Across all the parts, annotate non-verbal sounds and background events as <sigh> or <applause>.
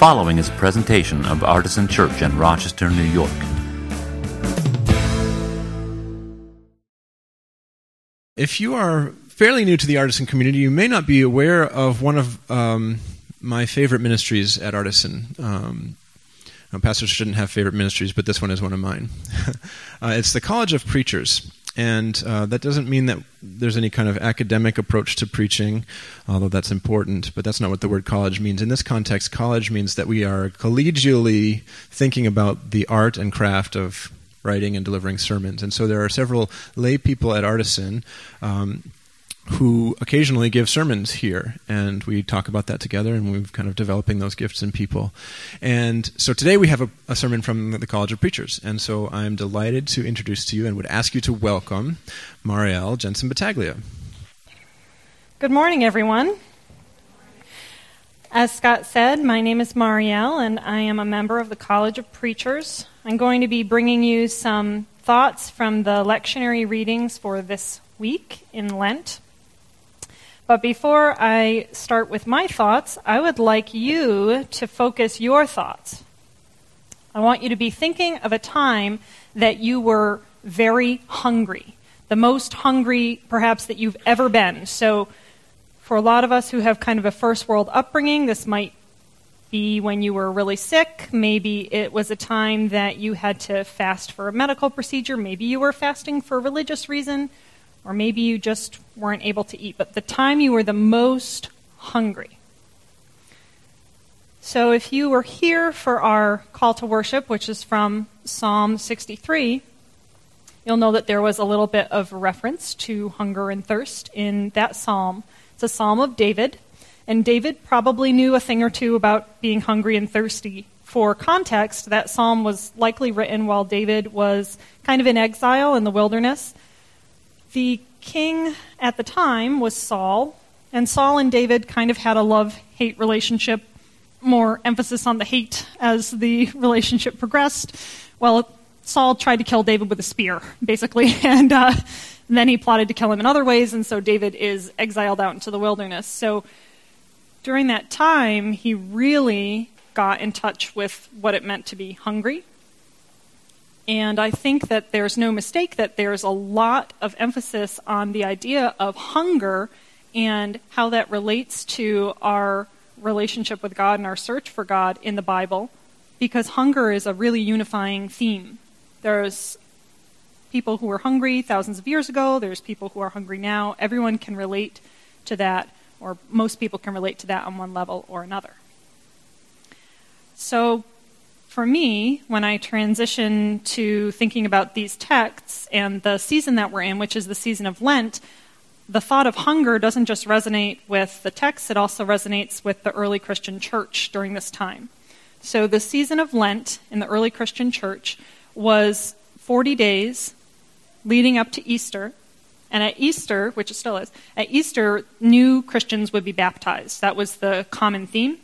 following is a presentation of Artisan Church in Rochester, New York. If you are fairly new to the Artisan community, you may not be aware of one of um, my favorite ministries at Artisan. Um, pastors shouldn't have favorite ministries, but this one is one of mine. <laughs> uh, it's the College of Preachers. And uh, that doesn't mean that there's any kind of academic approach to preaching, although that's important, but that's not what the word college means. In this context, college means that we are collegially thinking about the art and craft of writing and delivering sermons. And so there are several lay people at Artisan um, who occasionally give sermons here, and we talk about that together, and we're kind of developing those gifts in people. And so today we have a, a, sermon from the College of Preachers, and so I'm delighted to introduce to you and would ask you to welcome Marielle Jensen Battaglia. Good morning, everyone. As Scott said, my name is Marielle, and I am a member of the College of Preachers. I'm going to be bringing you some thoughts from the lectionary readings for this week in Lent. But before I start with my thoughts, I would like you to focus your thoughts. I want you to be thinking of a time that you were very hungry, the most hungry perhaps that you've ever been. So, for a lot of us who have kind of a first world upbringing, this might be when you were really sick. Maybe it was a time that you had to fast for a medical procedure. Maybe you were fasting for a religious reason or maybe you just weren't able to eat, but the time you were the most hungry. So if you were here for our call to worship, which is from Psalm 63, you'll know that there was a little bit of reference to hunger and thirst in that psalm. It's a psalm of David, and David probably knew a thing or two about being hungry and thirsty. For context, that psalm was likely written while David was kind of in exile in the wilderness. The king at the time was Saul, and Saul and David kind of had a love hate relationship, more emphasis on the hate as the <laughs> relationship progressed. Well, Saul tried to kill David with a spear, basically, <laughs> and uh, then he plotted to kill him in other ways, and so David is exiled out into the wilderness. So during that time, he really got in touch with what it meant to be hungry and I think that there's no mistake that there's a lot of emphasis on the idea of hunger and how that relates to our relationship with God and our search for God in the Bible, because hunger is a really unifying theme. There's people who were hungry thousands of years ago, there's people who are hungry now. Everyone can relate to that, or most people can relate to that on one level or another. So, for me, when I transition to thinking about these texts and the season that we're in, which is the season of Lent, the thought of hunger doesn't just resonate with the text, it also resonates with the early Christian church during this time. So the season of Lent in the early Christian church was 40 days leading up to Easter. And at Easter, which it still is, at Easter, new Christians would be baptized. That was the common theme.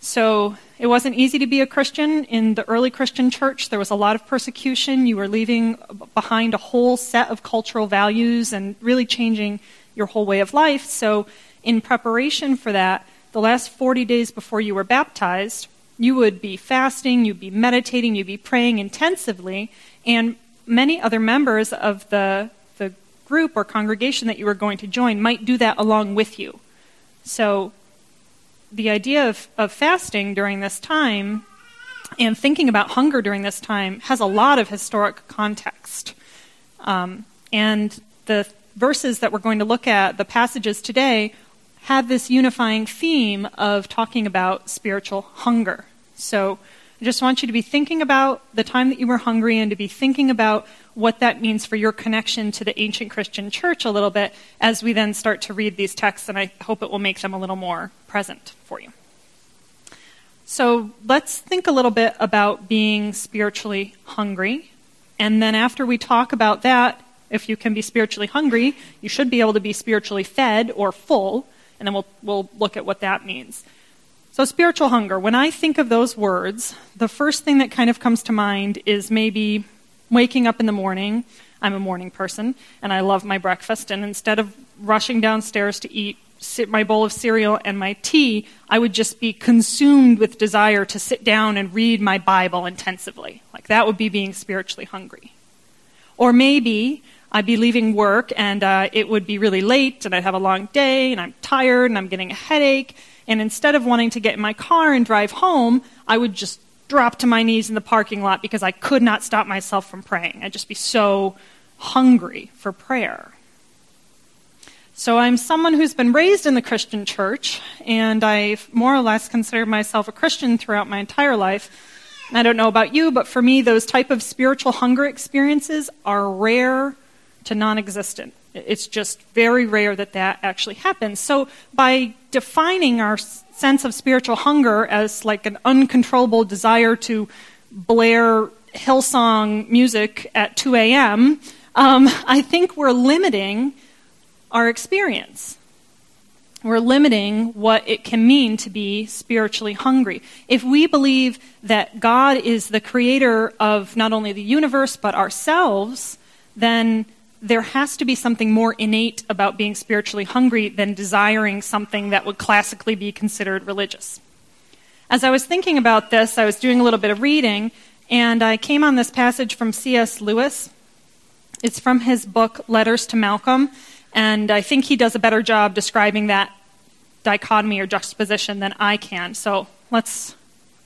So it wasn't easy to be a Christian in the early Christian church. There was a lot of persecution. You were leaving behind a whole set of cultural values and really changing your whole way of life. So, in preparation for that, the last 40 days before you were baptized, you would be fasting, you'd be meditating, you'd be praying intensively, and many other members of the, the group or congregation that you were going to join might do that along with you. So, the idea of, of fasting during this time and thinking about hunger during this time has a lot of historic context. Um, and the verses that we're going to look at, the passages today, have this unifying theme of talking about spiritual hunger. So I just want you to be thinking about the time that you were hungry and to be thinking about what that means for your connection to the ancient Christian church a little bit as we then start to read these texts, and I hope it will make them a little more present for you. So let's think a little bit about being spiritually hungry. And then after we talk about that, if you can be spiritually hungry, you should be able to be spiritually fed or full. And then we'll, we'll look at what that means. So, spiritual hunger, when I think of those words, the first thing that kind of comes to mind is maybe waking up in the morning. I'm a morning person, and I love my breakfast. And instead of rushing downstairs to eat my bowl of cereal and my tea, I would just be consumed with desire to sit down and read my Bible intensively. Like that would be being spiritually hungry. Or maybe I'd be leaving work and uh, it would be really late and I'd have a long day and I'm tired and I'm getting a headache. And instead of wanting to get in my car and drive home, I would just drop to my knees in the parking lot because I could not stop myself from praying. I'd just be so hungry for prayer. So I'm someone who's been raised in the Christian church, and I've more or less considered myself a Christian throughout my entire life. I don't know about you, but for me, those type of spiritual hunger experiences are rare to non-existent. It's just very rare that that actually happens. So by defining our sense of spiritual hunger as like an uncontrollable desire to blare Hillsong music at 2 a.m., um, I think we're limiting our experience. We're limiting what it can mean to be spiritually hungry. If we believe that God is the creator of not only the universe but ourselves, then there has to be something more innate about being spiritually hungry than desiring something that would classically be considered religious. As I was thinking about this, I was doing a little bit of reading, and I came on this passage from C.S. Lewis. It's from his book, Letters to Malcolm. And I think he does a better job describing that dichotomy or juxtaposition than I can. So let's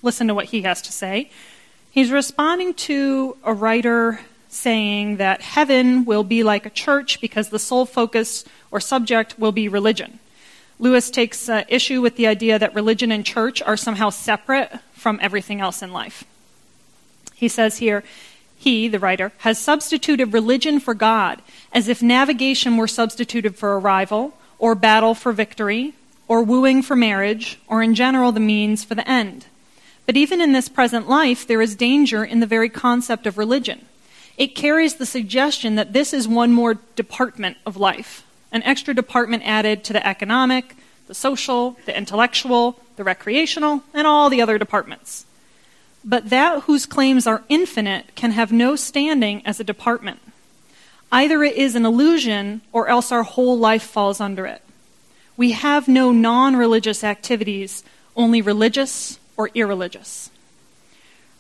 listen to what he has to say. He's responding to a writer saying that heaven will be like a church because the sole focus or subject will be religion. Lewis takes uh, issue with the idea that religion and church are somehow separate from everything else in life. He says here, he, the writer, has substituted religion for God, as if navigation were substituted for arrival, or battle for victory, or wooing for marriage, or in general the means for the end. But even in this present life, there is danger in the very concept of religion. It carries the suggestion that this is one more department of life, an extra department added to the economic, the social, the intellectual, the recreational, and all the other departments. But that whose claims are infinite can have no standing as a department. Either it is an illusion or else our whole life falls under it. We have no non religious activities, only religious or irreligious.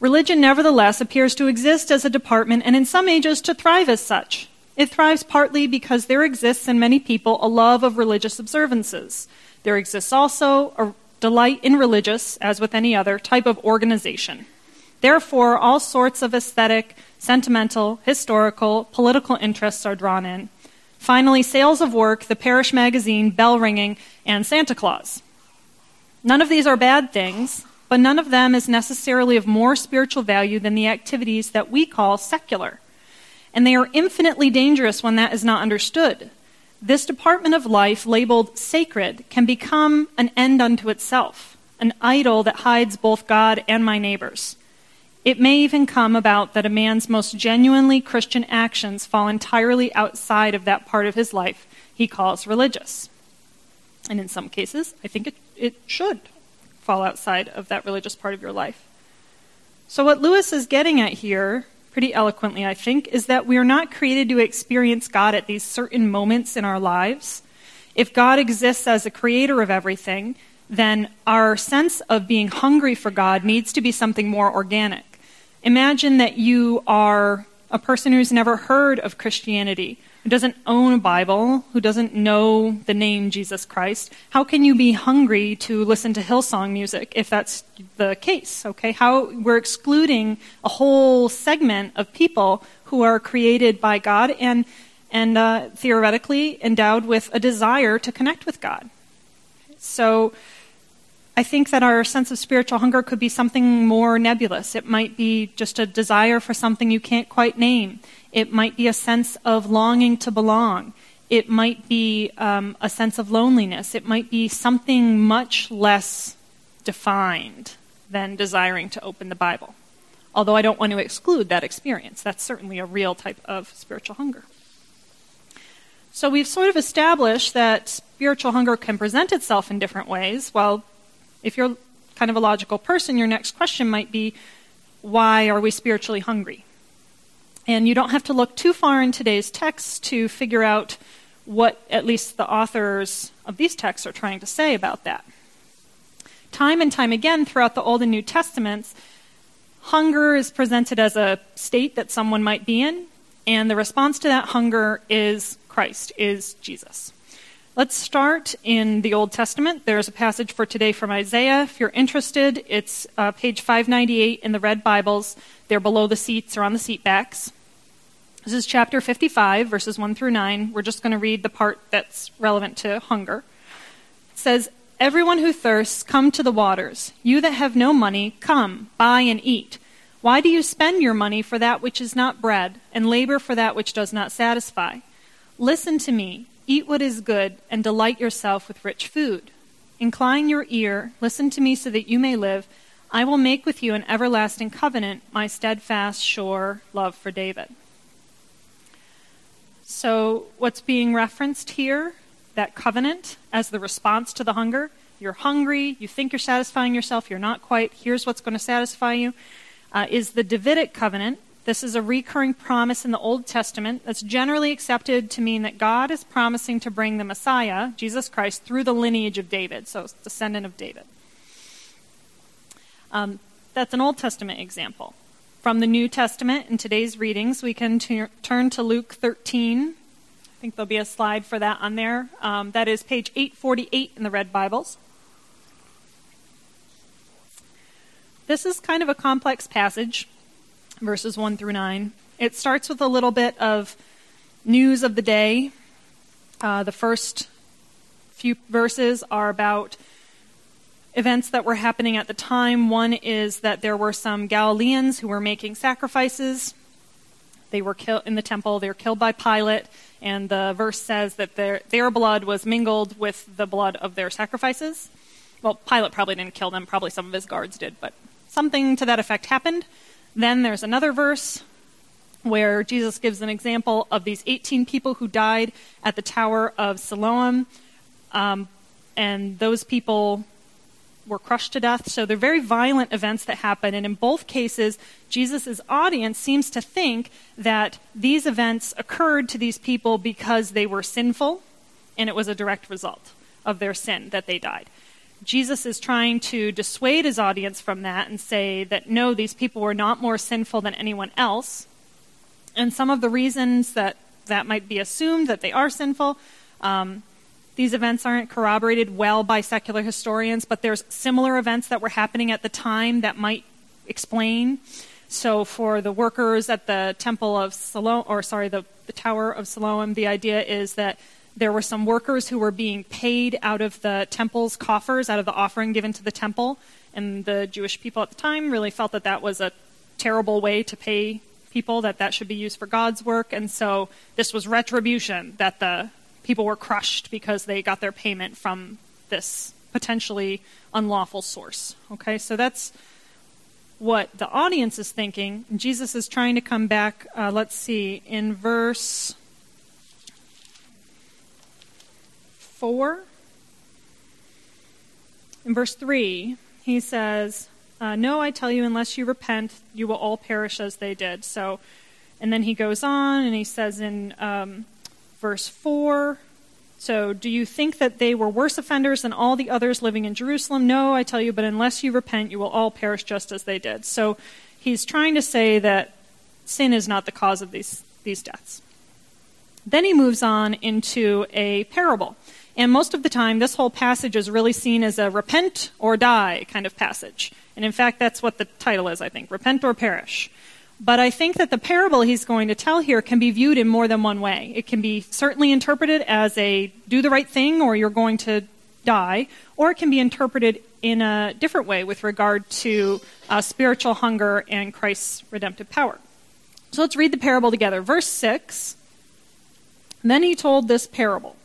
Religion, nevertheless, appears to exist as a department and in some ages to thrive as such. It thrives partly because there exists in many people a love of religious observances. There exists also a delight in religious, as with any other, type of organization. Therefore, all sorts of aesthetic, sentimental, historical, political interests are drawn in. Finally, sales of work, the parish magazine, bell ringing, and Santa Claus. None of these are bad things, but none of them is necessarily of more spiritual value than the activities that we call secular. And they are infinitely dangerous when that is not understood. This department of life, labeled sacred, can become an end unto itself, an idol that hides both God and my neighbors. It may even come about that a man's most genuinely Christian actions fall entirely outside of that part of his life he calls religious. And in some cases, I think it, it should fall outside of that religious part of your life. So, what Lewis is getting at here, pretty eloquently, I think, is that we are not created to experience God at these certain moments in our lives. If God exists as a creator of everything, then our sense of being hungry for God needs to be something more organic. Imagine that you are a person who's never heard of Christianity, who doesn't own a Bible, who doesn't know the name Jesus Christ. How can you be hungry to listen to Hillsong music if that's the case? Okay, how we're excluding a whole segment of people who are created by God and and uh, theoretically endowed with a desire to connect with God. So I think that our sense of spiritual hunger could be something more nebulous. It might be just a desire for something you can't quite name. It might be a sense of longing to belong. It might be um, a sense of loneliness. It might be something much less defined than desiring to open the Bible. Although I don't want to exclude that experience. That's certainly a real type of spiritual hunger. So we've sort of established that spiritual hunger can present itself in different ways. Well, if you're kind of a logical person, your next question might be why are we spiritually hungry? And you don't have to look too far in today's text to figure out what at least the authors of these texts are trying to say about that. Time and time again throughout the Old and New Testaments, hunger is presented as a state that someone might be in, and the response to that hunger is Christ, is Jesus. Let's start in the Old Testament. There's a passage for today from Isaiah. If you're interested, it's uh, page 598 in the Red Bibles. They're below the seats or on the seat backs. This is chapter 55, verses 1 through 9. We're just going to read the part that's relevant to hunger. It says, Everyone who thirsts, come to the waters. You that have no money, come, buy and eat. Why do you spend your money for that which is not bread, and labor for that which does not satisfy? Listen to me Eat what is good, and delight yourself with rich food. Incline your ear, listen to me so that you may live. I will make with you an everlasting covenant, my steadfast, sure love for David. So, what's being referenced here? That covenant as the response to the hunger. You're hungry, you think you're satisfying yourself, you're not quite. Here's what's going to satisfy you. Uh, is the Davidic covenant, this is a recurring promise in the Old Testament that's generally accepted to mean that God is promising to bring the Messiah, Jesus Christ, through the lineage of David, so descendant of David. Um, that's an Old Testament example. From the New Testament, in today's readings, we can t- turn to Luke 13. I think there'll be a slide for that on there. Um, that is page 848 in the Red Bibles. This is kind of a complex passage verses 1 through 9. It starts with a little bit of news of the day. Uh, the first few verses are about events that were happening at the time. One is that there were some Galileans who were making sacrifices. They were killed in the temple. They were killed by Pilate, and the verse says that their their blood was mingled with the blood of their sacrifices. Well, Pilate probably didn't kill them. Probably some of his guards did, but something to that effect happened. Then there's another verse where Jesus gives an example of these 18 people who died at the Tower of Siloam. Um, and those people were crushed to death. So they're very violent events that happen. And in both cases, Jesus' audience seems to think that these events occurred to these people because they were sinful, and it was a direct result of their sin that they died. Jesus is trying to dissuade his audience from that and say that no, these people were not more sinful than anyone else. And some of the reasons that that might be assumed that they are sinful, um, these events aren't corroborated well by secular historians, but there's similar events that were happening at the time that might explain. So for the workers at the Temple of Siloam, or sorry, the, the Tower of Siloam, the idea is that there were some workers who were being paid out of the temple's coffers, out of the offering given to the temple. And the Jewish people at the time really felt that that was a terrible way to pay people, that that should be used for God's work. And so this was retribution, that the people were crushed because they got their payment from this potentially unlawful source. Okay, so that's what the audience is thinking. Jesus is trying to come back, uh, let's see, in verse 4. In verse 3, he says, uh, No, I tell you, unless you repent, you will all perish as they did. So, and then he goes on and he says in um, verse 4, so do you think that they were worse offenders than all the others living in Jerusalem? No, I tell you, but unless you repent, you will all perish just as they did. So he's trying to say that sin is not the cause of these, these deaths. Then he moves on into a parable. And most of the time, this whole passage is really seen as a repent or die kind of passage. And in fact, that's what the title is, I think repent or perish. But I think that the parable he's going to tell here can be viewed in more than one way. It can be certainly interpreted as a do the right thing or you're going to die, or it can be interpreted in a different way with regard to uh, spiritual hunger and Christ's redemptive power. So let's read the parable together. Verse 6 Then he told this parable.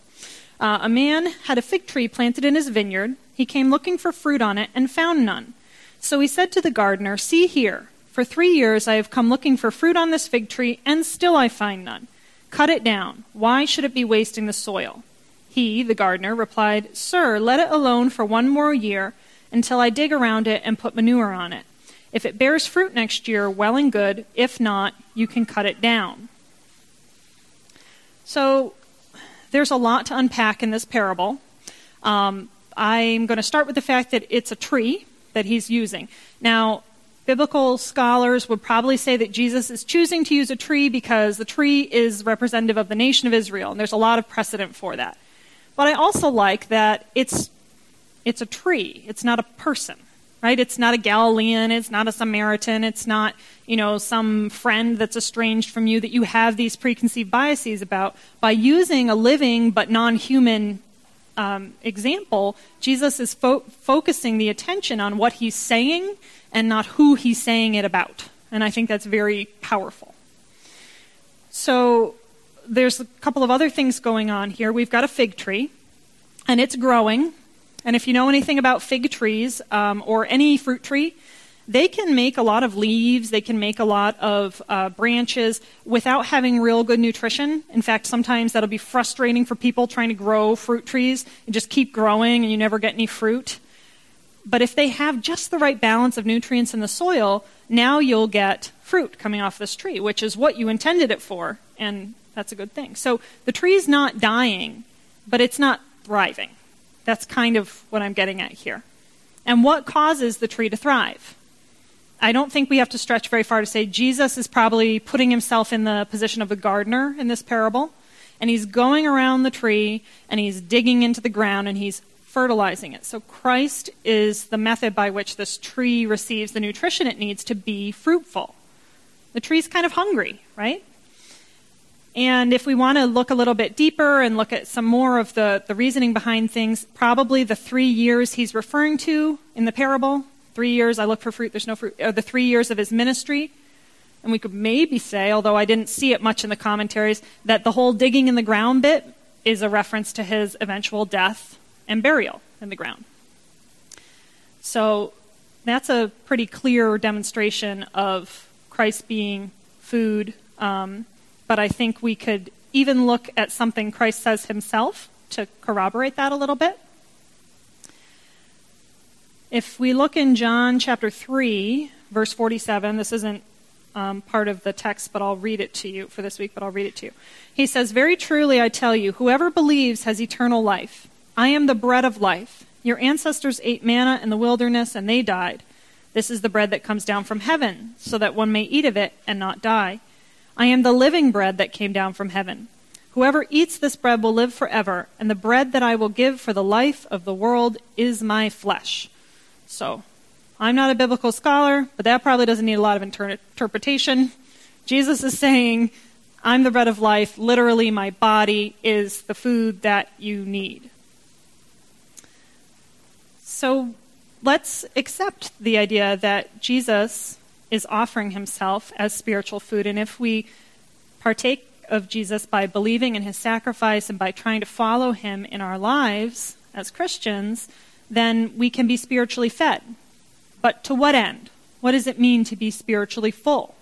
Uh, a man had a fig tree planted in his vineyard. He came looking for fruit on it and found none. So he said to the gardener, See here, for three years I have come looking for fruit on this fig tree, and still I find none. Cut it down. Why should it be wasting the soil? He, the gardener, replied, Sir, let it alone for one more year until I dig around it and put manure on it. If it bears fruit next year, well and good. If not, you can cut it down. So there's a lot to unpack in this parable. Um, I'm going to start with the fact that it's a tree that he's using. Now, biblical scholars would probably say that Jesus is choosing to use a tree because the tree is representative of the nation of Israel, and there's a lot of precedent for that. But I also like that it's it's a tree. It's not a person, right? It's not a Galilean. It's not a Samaritan. It's not, you know, some friend that's estranged from you that you have these preconceived biases about. By using a living but non human um, example, Jesus is fo- focusing the attention on what he's saying and not who he's saying it about. And I think that's very powerful. So there's a couple of other things going on here. We've got a fig tree, and it's growing. And if you know anything about fig trees um, or any fruit tree, they can make a lot of leaves, they can make a lot of uh, branches without having real good nutrition. In fact, sometimes that'll be frustrating for people trying to grow fruit trees and just keep growing and you never get any fruit. But if they have just the right balance of nutrients in the soil, now you'll get fruit coming off this tree, which is what you intended it for, and that's a good thing. So the tree's not dying, but it's not thriving. That's kind of what I'm getting at here. And what causes the tree to thrive? I don't think we have to stretch very far to say Jesus is probably putting himself in the position of a gardener in this parable. And he's going around the tree and he's digging into the ground and he's fertilizing it. So Christ is the method by which this tree receives the nutrition it needs to be fruitful. The tree's kind of hungry, right? And if we want to look a little bit deeper and look at some more of the, the reasoning behind things, probably the three years he's referring to in the parable Three years I look for fruit, there's no fruit. Are the three years of his ministry. And we could maybe say, although I didn't see it much in the commentaries, that the whole digging in the ground bit is a reference to his eventual death and burial in the ground. So that's a pretty clear demonstration of Christ being food. Um, but I think we could even look at something Christ says himself to corroborate that a little bit. If we look in John chapter 3, verse 47, this isn't um, part of the text, but I'll read it to you for this week, but I'll read it to you. He says, Very truly I tell you, whoever believes has eternal life. I am the bread of life. Your ancestors ate manna in the wilderness, and they died. This is the bread that comes down from heaven, so that one may eat of it and not die. I am the living bread that came down from heaven. Whoever eats this bread will live forever, and the bread that I will give for the life of the world is my flesh. So, I'm not a biblical scholar, but that probably doesn't need a lot of inter- interpretation. Jesus is saying, I'm the bread of life. Literally, my body is the food that you need. So, let's accept the idea that Jesus is offering himself as spiritual food. And if we partake of Jesus by believing in his sacrifice and by trying to follow him in our lives as Christians, then we can be spiritually fed. But to what end? What does it mean to be spiritually full?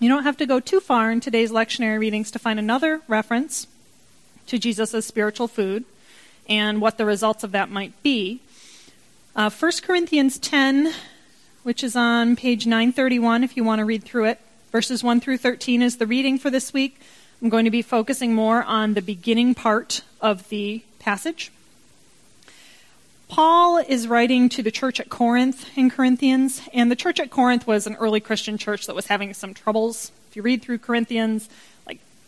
You don't have to go too far in today's lectionary readings to find another reference to Jesus as spiritual food and what the results of that might be. Uh, 1 Corinthians 10, which is on page 931 if you want to read through it, verses 1 through 13 is the reading for this week. I'm going to be focusing more on the beginning part of the passage. Paul is writing to the church at Corinth in Corinthians, and the church at Corinth was an early Christian church that was having some troubles. If you read through Corinthians,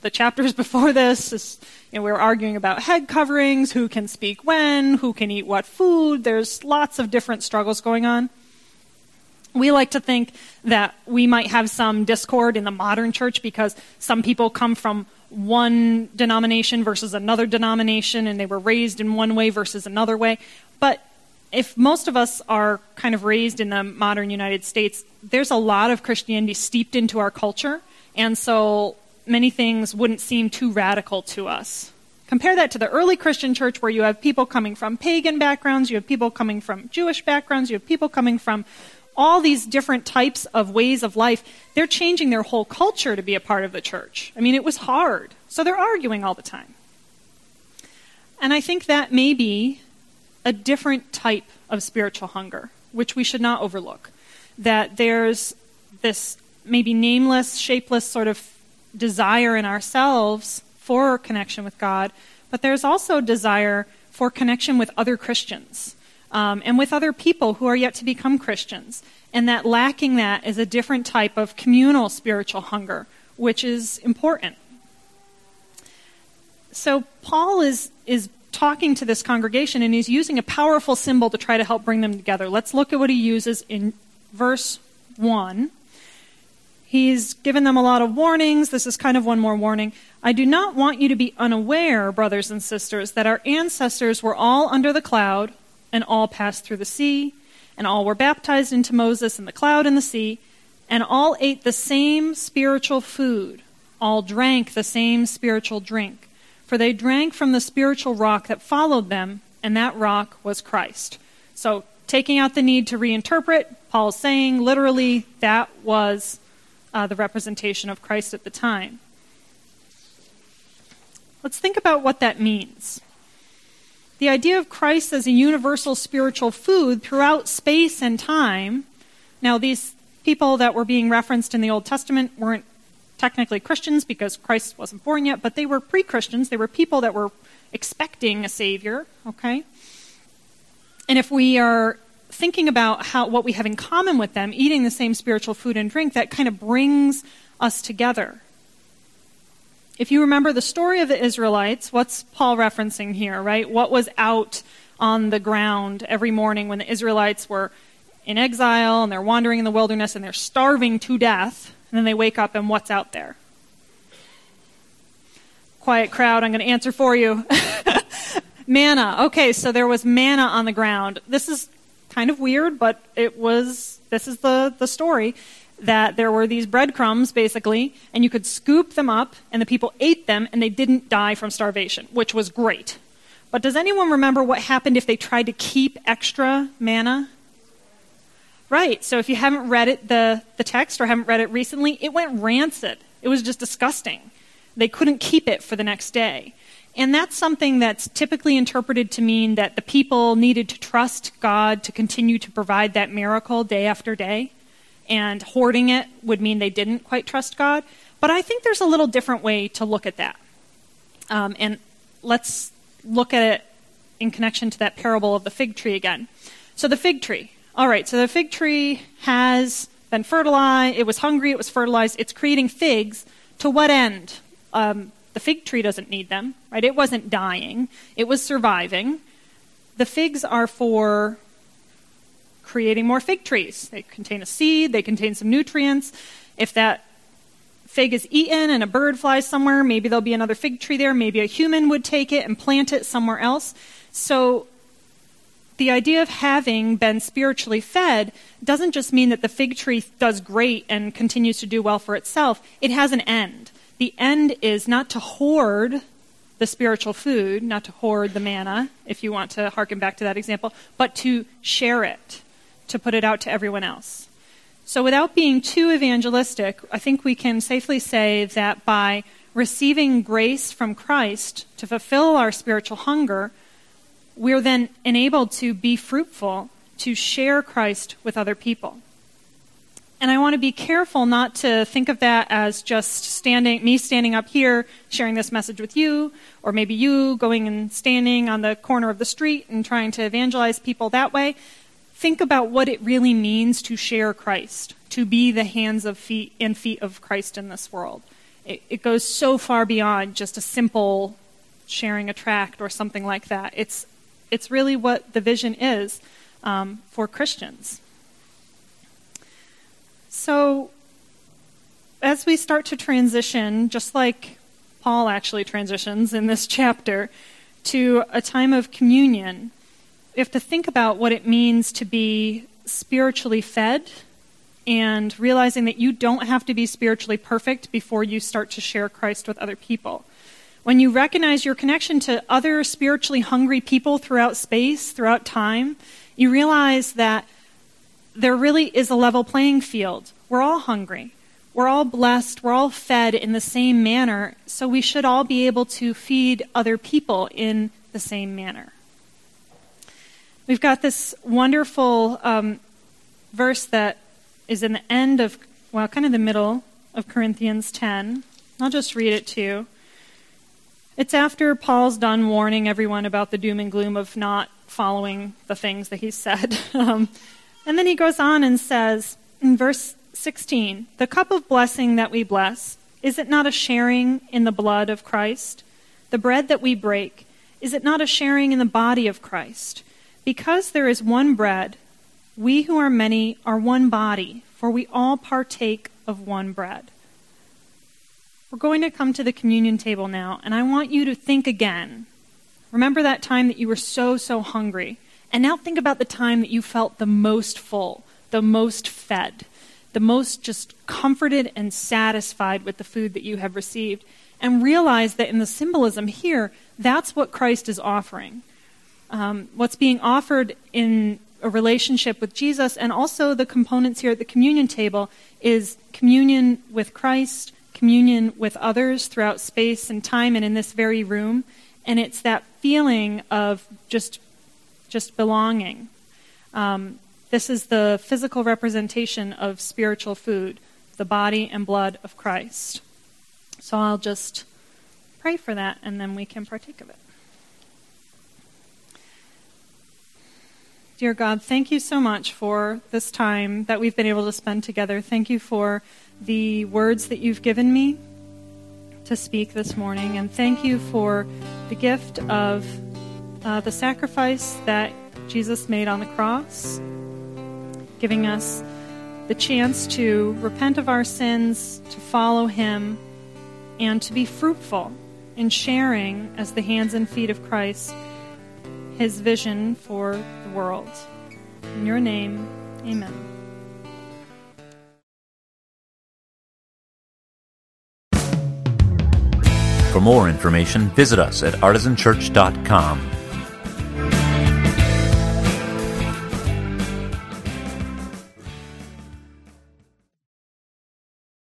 the chapters before this, is, you know, we were arguing about head coverings, who can speak when, who can eat what food. There's lots of different struggles going on we like to think that we might have some discord in the modern church because some people come from one denomination versus another denomination and they were raised in one way versus another way. But if most of us are kind of raised in the modern United States, there's a lot of Christianity steeped into our culture, and so many things wouldn't seem too radical to us. Compare that to the early Christian church where you have people coming from pagan backgrounds, you have people coming from Jewish backgrounds, you have people coming from all these different types of ways of life, they're changing their whole culture to be a part of the church. I mean, it was hard. So they're arguing all the time. And I think that may be a different type of spiritual hunger, which we should not overlook. That there's this maybe nameless, shapeless sort of desire in ourselves for connection with God, but there's also desire for connection with other Christians um, and with other people who are yet to become Christians. And that lacking that is a different type of communal spiritual hunger, which is important. So Paul is, is talking to this congregation and he's using a powerful symbol to try to help bring them together. Let's look at what he uses in verse 1. He's given them a lot of warnings. This is kind of one more warning. I do not want you to be unaware, brothers and sisters, that our ancestors were all under the cloud and all passed through the sea, and all were baptized into Moses in the cloud and the sea, and all ate the same spiritual food, all drank the same spiritual drink. For they drank from the spiritual rock that followed them, and that rock was Christ. So, taking out the need to reinterpret, Paul's saying literally that was uh, the representation of Christ at the time. Let's think about what that means. The idea of Christ as a universal spiritual food throughout space and time. Now, these people that were being referenced in the Old Testament weren't technically Christians because Christ wasn't born yet, but they were pre Christians. They were people that were expecting a Savior, okay? And if we are thinking about how what we have in common with them, eating the same spiritual food and drink, that kind of brings us together. If you remember the story of the Israelites, what's Paul referencing here, right? What was out on the ground every morning when the Israelites were in exile and they're wandering in the wilderness and they're starving to death? And then they wake up and what's out there? Quiet crowd, I'm going to answer for you. <laughs> manna. Okay, so there was manna on the ground. This is kind of weird, but it was, this is the, the story that there were these breadcrumbs, basically, and you could scoop them up, and the people ate them, and they didn't die from starvation, which was great. But does anyone remember what happened if they tried to keep extra manna? Right. So if you haven't read it, the, the text, or haven't read it recently, it went rancid. It was just disgusting. They couldn't keep it for the next day. And that's something that's typically interpreted to mean that the people needed to trust God to continue to provide that miracle day after day. And hoarding it would mean they didn't quite trust God. But I think there's a little different way to look at that. Um, and let's look at it in connection to that parable of the fig tree again. So the fig tree. All right, so the fig tree has been fertilized. It was hungry. It was fertilized. It's creating figs. To what end? Um, the fig tree doesn't need them, right? It wasn't dying. It was surviving. The figs are for creating more fig trees. They contain a seed. They contain some nutrients. If that fig is eaten and a bird flies somewhere, maybe there'll be another fig tree there. Maybe a human would take it and plant it somewhere else. So the idea of having been spiritually fed doesn't just mean that the fig tree does great and continues to do well for itself, it has an end. The end is not to hoard the spiritual food, not to hoard the manna, if you want to harken back to that example, but to share it, to put it out to everyone else. So, without being too evangelistic, I think we can safely say that by receiving grace from Christ to fulfill our spiritual hunger, we're then enabled to be fruitful, to share Christ with other people. And I want to be careful not to think of that as just standing, me standing up here sharing this message with you, or maybe you going and standing on the corner of the street and trying to evangelize people that way. Think about what it really means to share Christ, to be the hands of feet and feet of Christ in this world. It, it goes so far beyond just a simple sharing a tract or something like that. It's it's really what the vision is um, for Christians. So, as we start to transition, just like Paul actually transitions in this <laughs> chapter, to a time of communion, we have to think about what it means to be spiritually fed and realizing that you don't have to be spiritually perfect before you start to share Christ with other people. When you recognize your connection to other spiritually hungry people throughout space, throughout time, you realize that there really is a level playing field. We're all hungry. We're all blessed. We're all fed in the same manner. So we should all be able to feed other people in the same manner. We've got this wonderful um, verse that is in the end of, well, kind of the middle of Corinthians 10. I'll just read it to you. It's after Paul's done warning everyone about the doom and gloom of not following the things that he said. <laughs> Um, and then he goes on and says in verse 16, The cup of blessing that we bless, is it not a sharing in the blood of Christ? The bread that we break, is it not a sharing in the body of Christ? Because there is one bread, we who are many are one body, for we all partake of one bread. We're going to come to the communion table now, and I want you to think again. Remember that time that you were so, so hungry. And now think about the time that you felt the most full, the most fed, the most just comforted and satisfied with the food that you have received. And realize that in the symbolism here, that's what Christ is offering. Um, what's being offered in a relationship with Jesus, and also the components here at the communion table, is communion with Christ, communion with others throughout space and time and in this very room. And it's that feeling of just, just belonging. Um, this is the physical representation of spiritual food, the body and blood of Christ. So I'll just pray for that and then we can partake of it. Dear God, thank you so much for this time that we've been able to spend together. Thank you for the words that you've given me to speak this morning. And thank you for the gift of uh, the sacrifice that Jesus made on the cross, giving us the chance to repent of our sins, to follow Him, and to be fruitful in sharing as the hands and feet of Christ His vision for the world. In your name, amen. For more information, visit us at artisanchurch.com